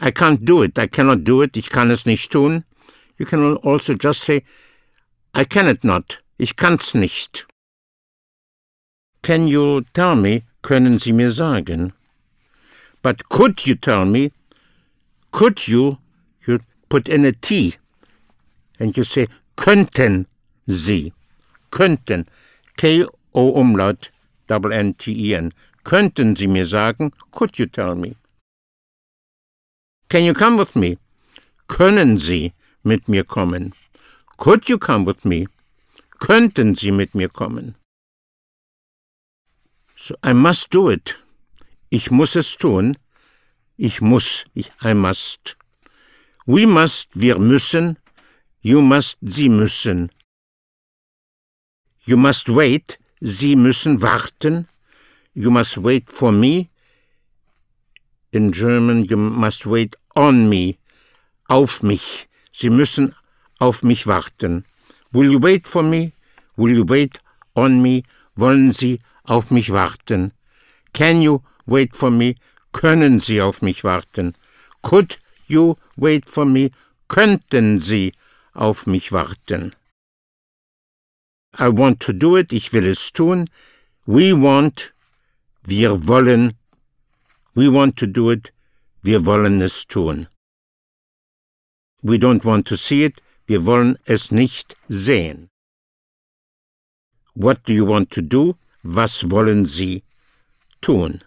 I can't do it, I cannot do it, ich kann es nicht tun. You can also just say, I can it not, ich kann's nicht. Can you tell me, können Sie mir sagen? But could you tell me, could you, you put in a T, and you say, könnten Sie, könnten, K-O-Umlaut, double N-T-E-N, könnten Sie mir sagen, could you tell me? Can you come with me? Können Sie mit mir kommen? Could you come with me? Könnten Sie mit mir kommen? So I must do it. Ich muss es tun. Ich muss. Ich, I must. We must. Wir müssen. You must. Sie müssen. You must wait. Sie müssen warten. You must wait for me. In German, you must wait on me. Auf mich. Sie müssen auf mich warten. Will you wait for me? Will you wait on me? Wollen Sie auf mich warten? Can you wait for me? Können Sie auf mich warten? Could you wait for me? Könnten Sie auf mich warten? I want to do it, ich will es tun. We want, wir wollen. We want to do it, wir wollen es tun. We don't want to see it, wir wollen es nicht sehen. What do you want to do? Was wollen Sie tun?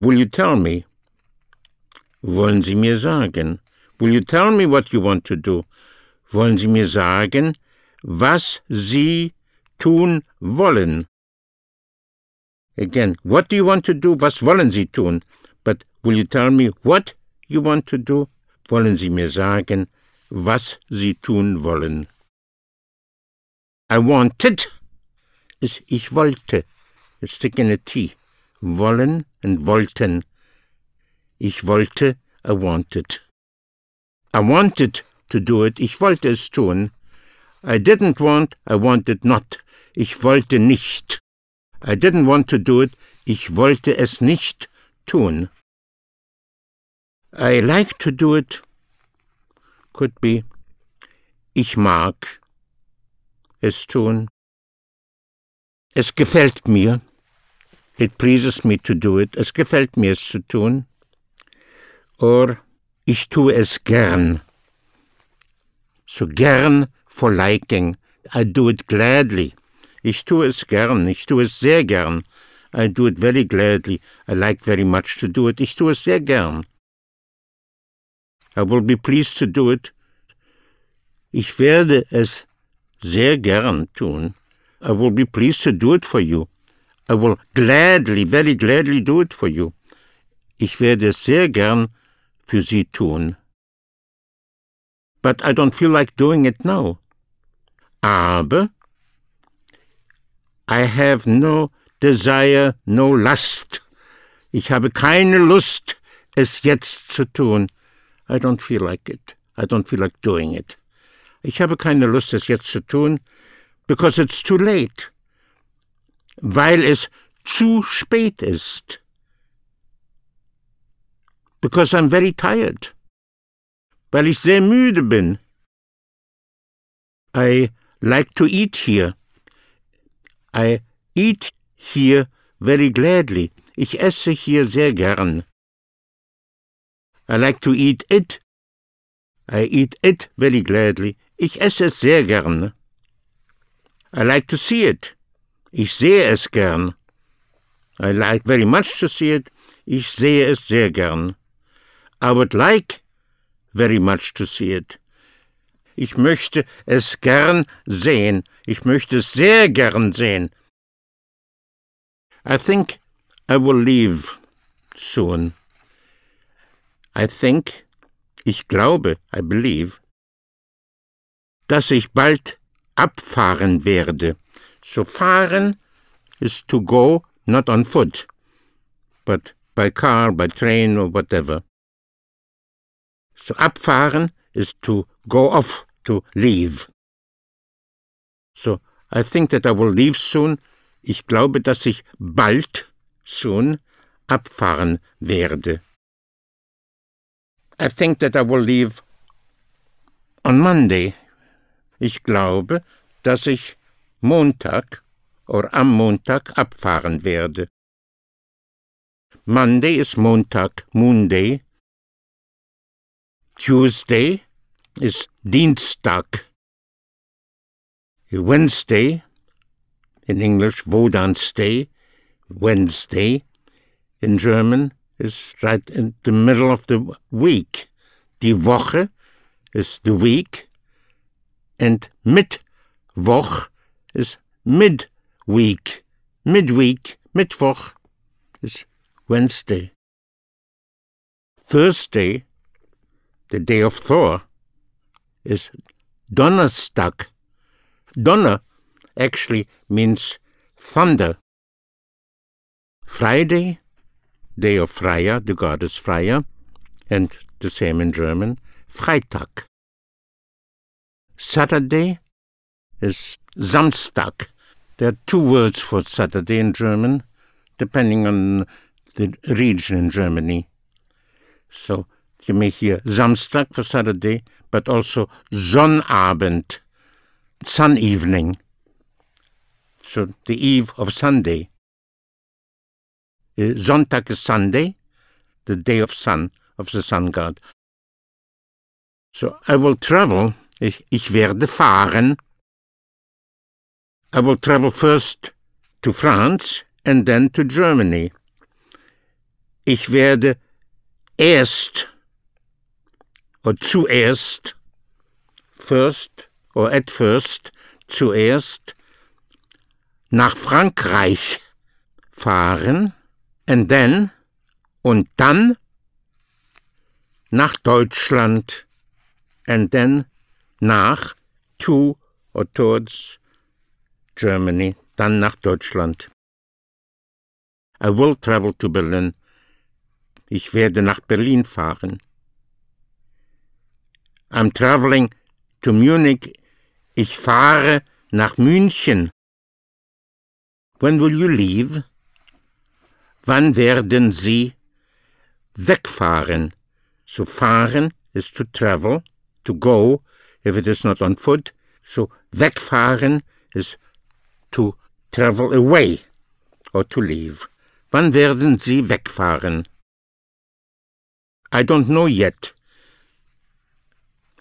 Will you tell me? Wollen Sie mir sagen? Will you tell me what you want to do? Wollen Sie mir sagen, was Sie tun wollen? Again, what do you want to do? Was wollen Sie tun? But will you tell me what you want to do? Wollen Sie mir sagen, was Sie tun wollen? I wanted is ich wollte. It's in a T. Wollen and wollten. Ich wollte, I wanted. I wanted to do it, ich wollte es tun. I didn't want, I wanted not. Ich wollte nicht. I didn't want to do it, ich wollte es nicht tun. I like to do it could be ich mag es tun. Es gefällt mir. It pleases me to do it. Es gefällt mir es zu tun. Or ich tue es gern. So gern for liking. I do it gladly. Ich tue es gern. Ich tue es sehr gern. I do it very gladly. I like very much to do it. Ich tue es sehr gern. I will be pleased to do it. Ich werde es sehr gern tun. I will be pleased to do it for you. I will gladly, very gladly do it for you. Ich werde es sehr gern für Sie tun. But I don't feel like doing it now. Aber I have no desire, no lust. Ich habe keine Lust, es jetzt zu tun. I don't feel like it. I don't feel like doing it. Ich habe keine Lust, es jetzt zu tun, because it's too late. Weil es zu spät ist. Because I'm very tired. Weil ich sehr müde bin. I like to eat here. I eat here very gladly. Ich esse hier sehr gern. I like to eat it. I eat it very gladly. Ich esse es sehr gern. I like to see it. Ich sehe es gern. I like very much to see it. Ich sehe es sehr gern. I would like very much to see it. Ich möchte es gern sehen. Ich möchte es sehr gern sehen. I think I will leave soon. I think, ich glaube, I believe, dass ich bald abfahren werde. So fahren is to go not on foot, but by car, by train or whatever. So abfahren is to go off, to leave. So I think that I will leave soon. Ich glaube, dass ich bald, soon, abfahren werde. I think that I will leave on Monday. Ich glaube, dass ich Montag oder am Montag abfahren werde. Monday is Montag, Monday. Tuesday is Dienstag. Wednesday, in English, Wodansday, Wednesday, in German, is right in the middle of the week. Die Woche is the week, and Mittwoch is midweek. Midweek, Mittwoch is Wednesday. Thursday, the day of Thor, is Donnerstag. Donner actually means thunder. Friday, day of Freya, the goddess Freya, and the same in German, Freitag. Saturday is Samstag. There are two words for Saturday in German, depending on the region in Germany. So you may hear Samstag for Saturday, but also Sonnabend, sun evening. So the eve of Sunday. Eh, Sonntag is Sunday, the day of sun, of the sun god. So I will travel, ich, ich werde fahren. I will travel first to France and then to Germany. Ich werde erst zuerst, first or at first, zuerst nach Frankreich fahren and then und dann nach Deutschland and then nach to or towards Germany, dann nach Deutschland. I will travel to Berlin. Ich werde nach Berlin fahren. I'm traveling to Munich. Ich fahre nach München. When will you leave? Wann werden Sie wegfahren? So fahren is to travel, to go, if it is not on foot. So wegfahren is to travel away or to leave. Wann werden Sie wegfahren? I don't know yet.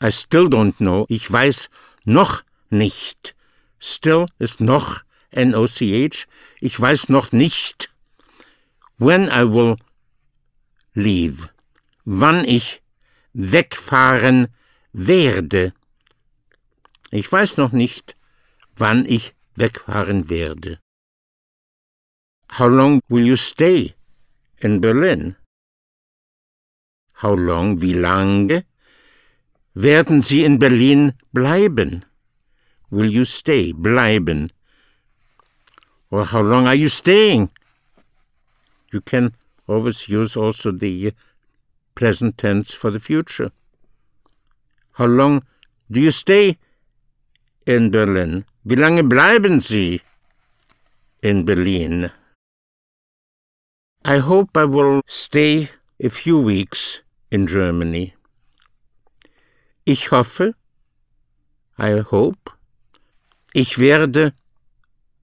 I still don't know. Ich weiß noch nicht. Still ist noch N-O-C-H. Ich weiß noch nicht when I will leave, wann ich wegfahren werde. Ich weiß noch nicht, wann ich wegfahren werde. How long will you stay in Berlin? How long, wie lange werden Sie in Berlin bleiben? Will you stay, bleiben? Or how long are you staying you can always use also the present tense for the future. How long do you stay in Berlin? Wie lange bleiben Sie in Berlin? I hope I will stay a few weeks in Germany. Ich hoffe, I hope, ich werde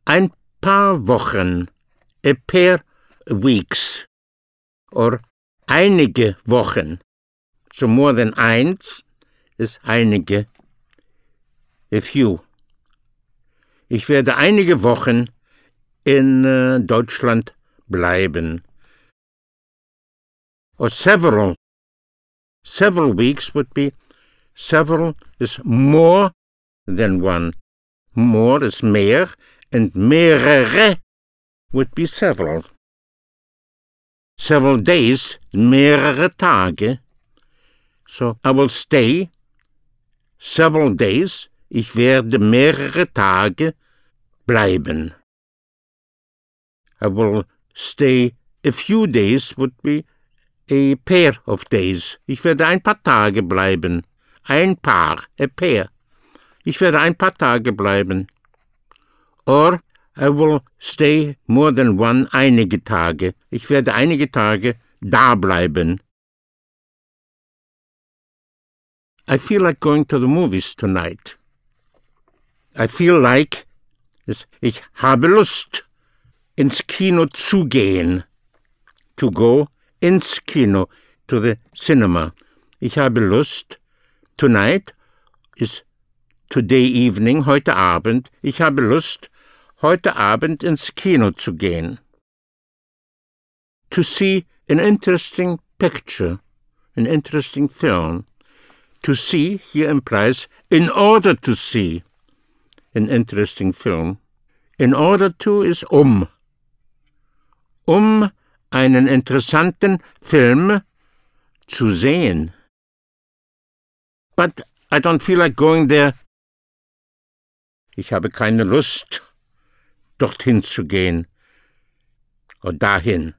ein paar Wochen, a pair weeks or einige Wochen. So more than eins ist einige, a few. Ich werde einige Wochen in uh, Deutschland bleiben. Or several. Several weeks would be several is more than one. More is mehr and mehrere would be several several days, mehrere Tage. So, I will stay several days. Ich werde mehrere Tage bleiben. I will stay a few days would be a pair of days. Ich werde ein paar Tage bleiben. Ein paar, a pair. Ich werde ein paar Tage bleiben. Or I will stay more than one einige Tage. Ich werde einige Tage da bleiben. I feel like going to the movies tonight. I feel like ich habe Lust, ins Kino zu gehen. To go ins Kino, to the cinema. Ich habe Lust. Tonight is today evening, heute Abend. Ich habe Lust, heute Abend ins Kino zu gehen. To see an interesting picture, an interesting film. To see here implies in order to see an interesting film. In order to is um. Um einen interessanten Film zu sehen. But I don't feel like going there. Ich habe keine Lust, dorthin zu gehen. Or dahin.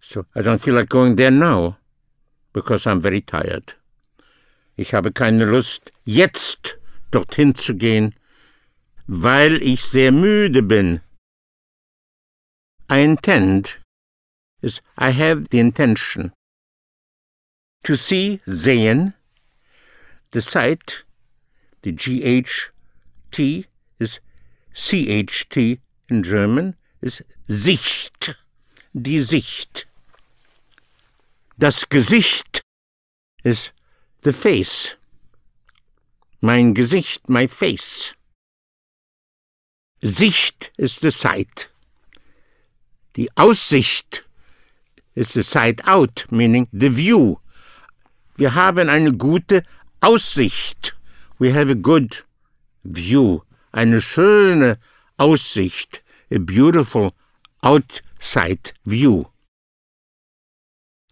So I don't feel like going there now, because I'm very tired. Ich habe keine Lust, jetzt dorthin zu gehen, weil ich sehr müde bin. I intend is I have the intention to see sehen, the sight, the GHT is CHT in German, is Sicht, die Sicht. Das Gesicht is the face. Mein Gesicht, my face. Sicht is the sight. Die Aussicht is the sight out, meaning the view. Wir haben eine gute Aussicht. We have a good view. Eine schöne Aussicht. A beautiful outside view.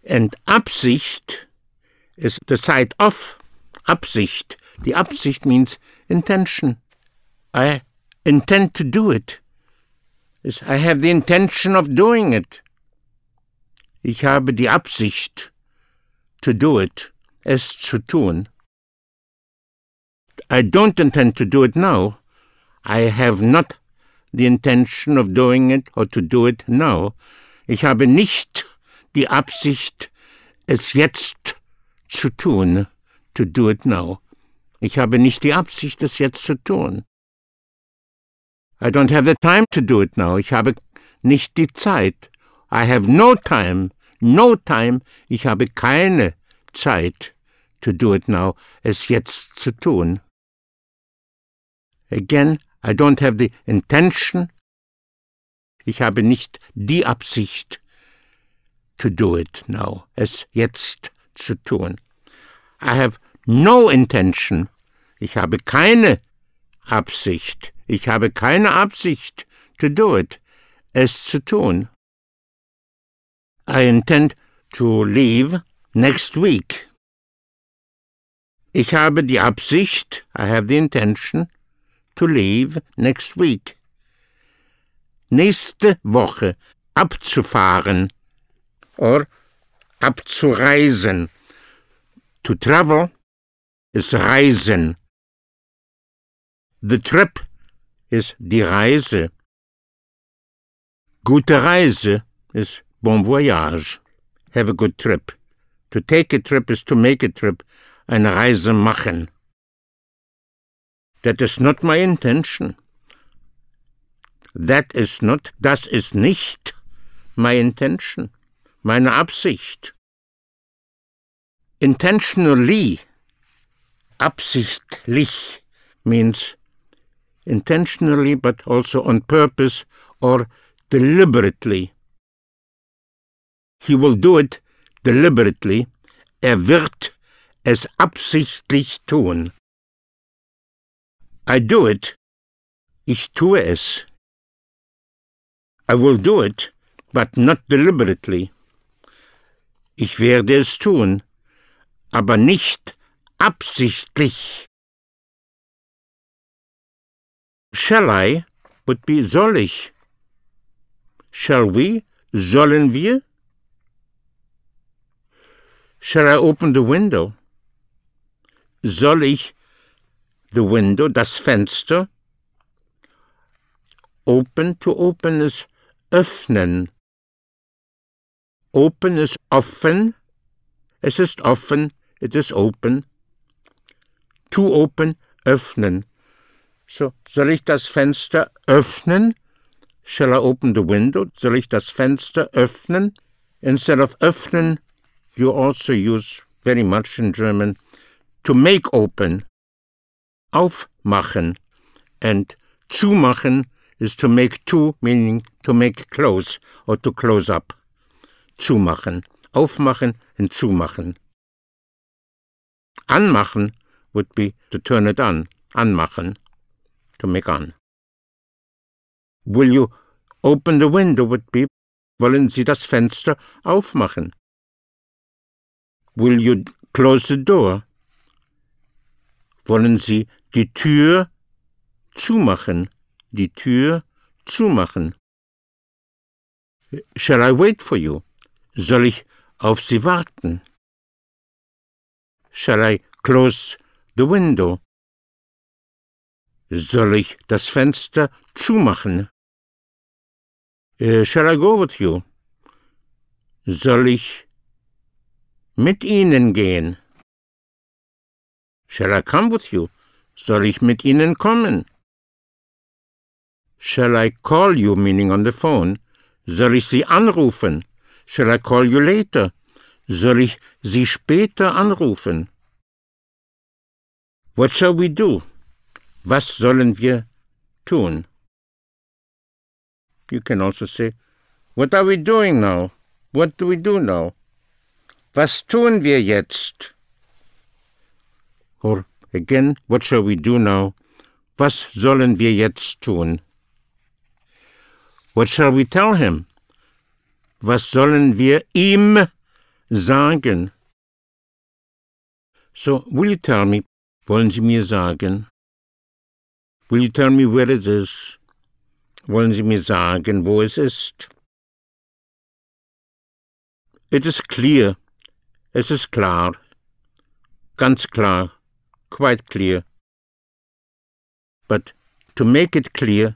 And Absicht is the sight of Absicht. The Absicht means intention. I intend to do it. I have the intention of doing it. Ich habe die Absicht to do it, es zu tun. I don't intend to do it now. I have not the intention of doing it or to do it now. Ich habe nicht die Absicht, es jetzt zu tun, to do it now. Ich habe nicht die Absicht, es jetzt zu tun. I don't have the time to do it now. Ich habe nicht die Zeit. I have no time, no time. Ich habe keine Zeit to do it now, es jetzt zu tun. Again, I don't have the intention. Ich habe nicht die Absicht to do it now, es jetzt zu tun. I have no intention. Ich habe keine Absicht. Ich habe keine Absicht to do it, es zu tun. I intend to leave next week. Ich habe die Absicht, I have the intention, to leave next week. Nächste Woche abzufahren or abzureisen. To travel is reisen. The trip is die Reise. Gute Reise is bon voyage. Have a good trip. To take a trip is to make a trip. Eine Reise machen. That is not my intention. That is not, das ist nicht my intention, meine Absicht. Intentionally, absichtlich, means intentionally but also on purpose or deliberately. He will do it deliberately. Er wird es absichtlich tun. I do it. Ich tue es. I will do it, but not deliberately. Ich werde es tun, aber nicht absichtlich. Shall I would be soll ich. Shall we? Sollen wir? Shall I open the window? Soll ich the window, das Fenster? Open to open is öffnen. Open ist offen. Es ist offen it is open. To open, öffnen. So, soll ich das Fenster öffnen? Shall I open the window? Soll ich das Fenster öffnen? Instead of öffnen, you also use very much in German to make open. Aufmachen. And zumachen is to make to, meaning to make close or to close up. Zumachen. Aufmachen and zumachen. Anmachen would be to turn it on. Anmachen. To make on. Will you open the window would be, wollen Sie das Fenster aufmachen? Will you close the door? Wollen Sie die Tür zumachen? Die Tür zumachen. Shall I wait for you? Soll ich auf Sie warten? Shall I close the window? Soll ich das Fenster zumachen? Uh, shall I go with you? Soll ich mit Ihnen gehen? Shall I come with you? Soll ich mit Ihnen kommen? Shall I call you, meaning on the phone? Soll ich Sie anrufen? Shall I call you later? Soll ich Sie später anrufen? What shall we do? Was sollen wir tun? You can also say, What are we doing now? What do we do now? Was tun wir jetzt? Or again, what shall we do now? Was sollen wir jetzt tun? What shall we tell him? Was sollen wir ihm sagen? So, will you tell me? Wollen Sie mir sagen? Will you tell me where it is? Wollen Sie mir sagen, wo es ist? It is clear. Es ist klar. Ganz klar. Quite clear. But to make it clear,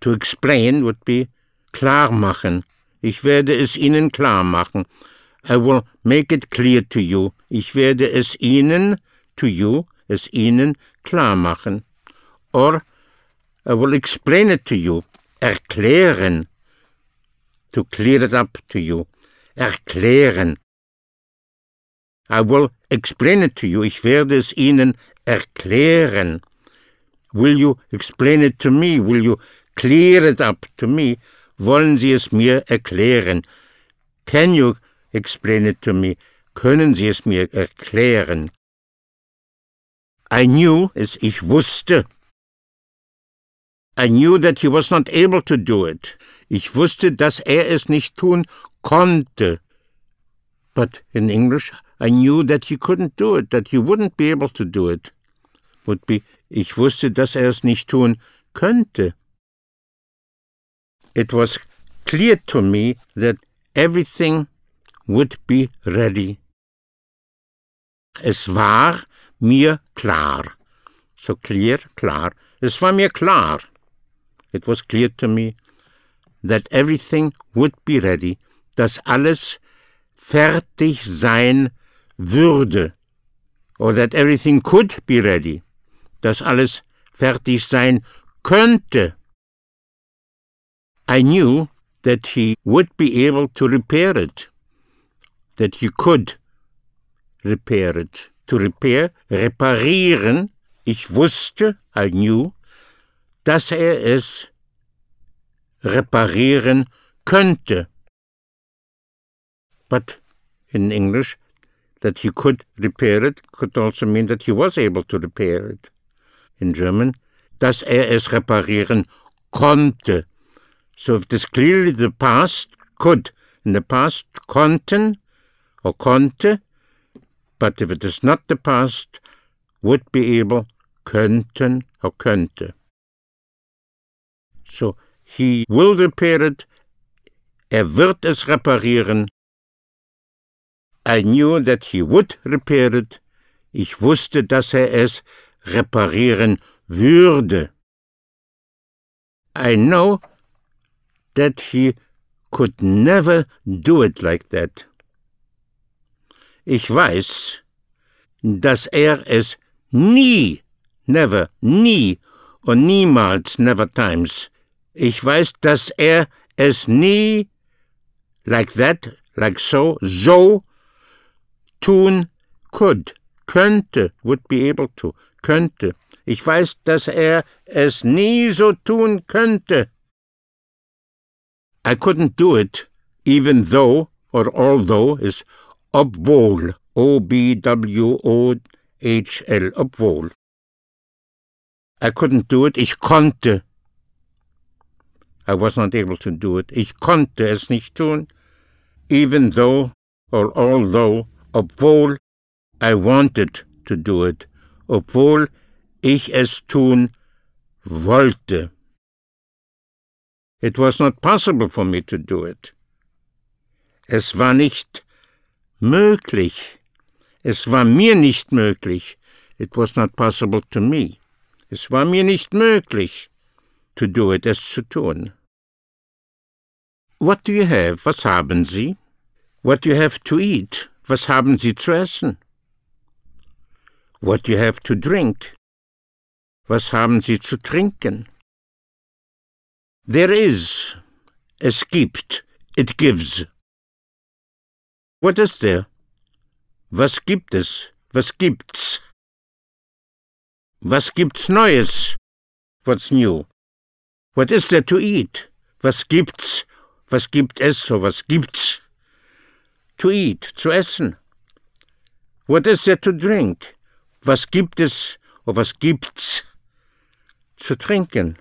to explain would be klar machen. Ich werde es Ihnen klar machen. I will make it clear to you. Ich werde es Ihnen, to you, es Ihnen klar machen. Or I will explain it to you. Erklären. To clear it up to you. Erklären. I will explain it to you. Ich werde es Ihnen erklären. Will you explain it to me? Will you clear it up to me? Wollen Sie es mir erklären? Can you explain it to me? Können Sie es mir erklären? I knew es ich wusste. I knew that he was not able to do it. Ich wusste, dass er es nicht tun konnte. But in English, I knew that he couldn't do it, that he wouldn't be able to do it. Would be, ich wusste, dass er es nicht tun könnte. It was clear to me that everything would be ready. Es war mir klar. So clear, klar. Es war mir klar it was clear to me that everything would be ready, dass alles fertig sein würde, or that everything could be ready, dass alles fertig sein könnte. I knew that he would be able to repair it, that he could repair it. To repair, reparieren, ich wusste, I knew, dass er es reparieren könnte. But in English, that he could repair it could also mean that he was able to repair it. In German, dass er es reparieren konnte. So if it is clearly the past, could. In the past, konnten or konnte. But if it is not the past, would be able, könnten or könnte. So, he will repair it. Er wird es reparieren. I knew that he would repair it. Ich wusste, dass er es reparieren würde. I know that he could never do it like that. Ich weiß, dass er es nie, never, nie und niemals, never times. Ich weiß, dass er es nie, like that, like so, so, tun could, könnte, would be able to, könnte. Ich weiß, dass er es nie so tun könnte. I couldn't do it, even though, or although, is obwohl, O-B-W-O-H-L, obwohl. I couldn't do it, ich konnte. I was not able to do it. Ich konnte es nicht tun, even though, or although, obwohl I wanted to do it, obwohl ich es tun wollte. It was not possible for me to do it. Es war nicht möglich. Es war mir nicht möglich. It was not possible to me. Es war mir nicht möglich, to do it, es zu tun. What do you have? Was haben Sie? What do you have to eat? Was haben Sie zu essen? What you have to drink? Was haben Sie zu trinken? There is. Es gibt. It gives. What is there? Was gibt es? Was gibt's? Was gibt's Neues? What's new? What is there to eat? Was gibt's? Was gibt es? So was gibt's? To eat, zu essen. What is there to drink? Was gibt es? Oder was gibt's? Zu trinken.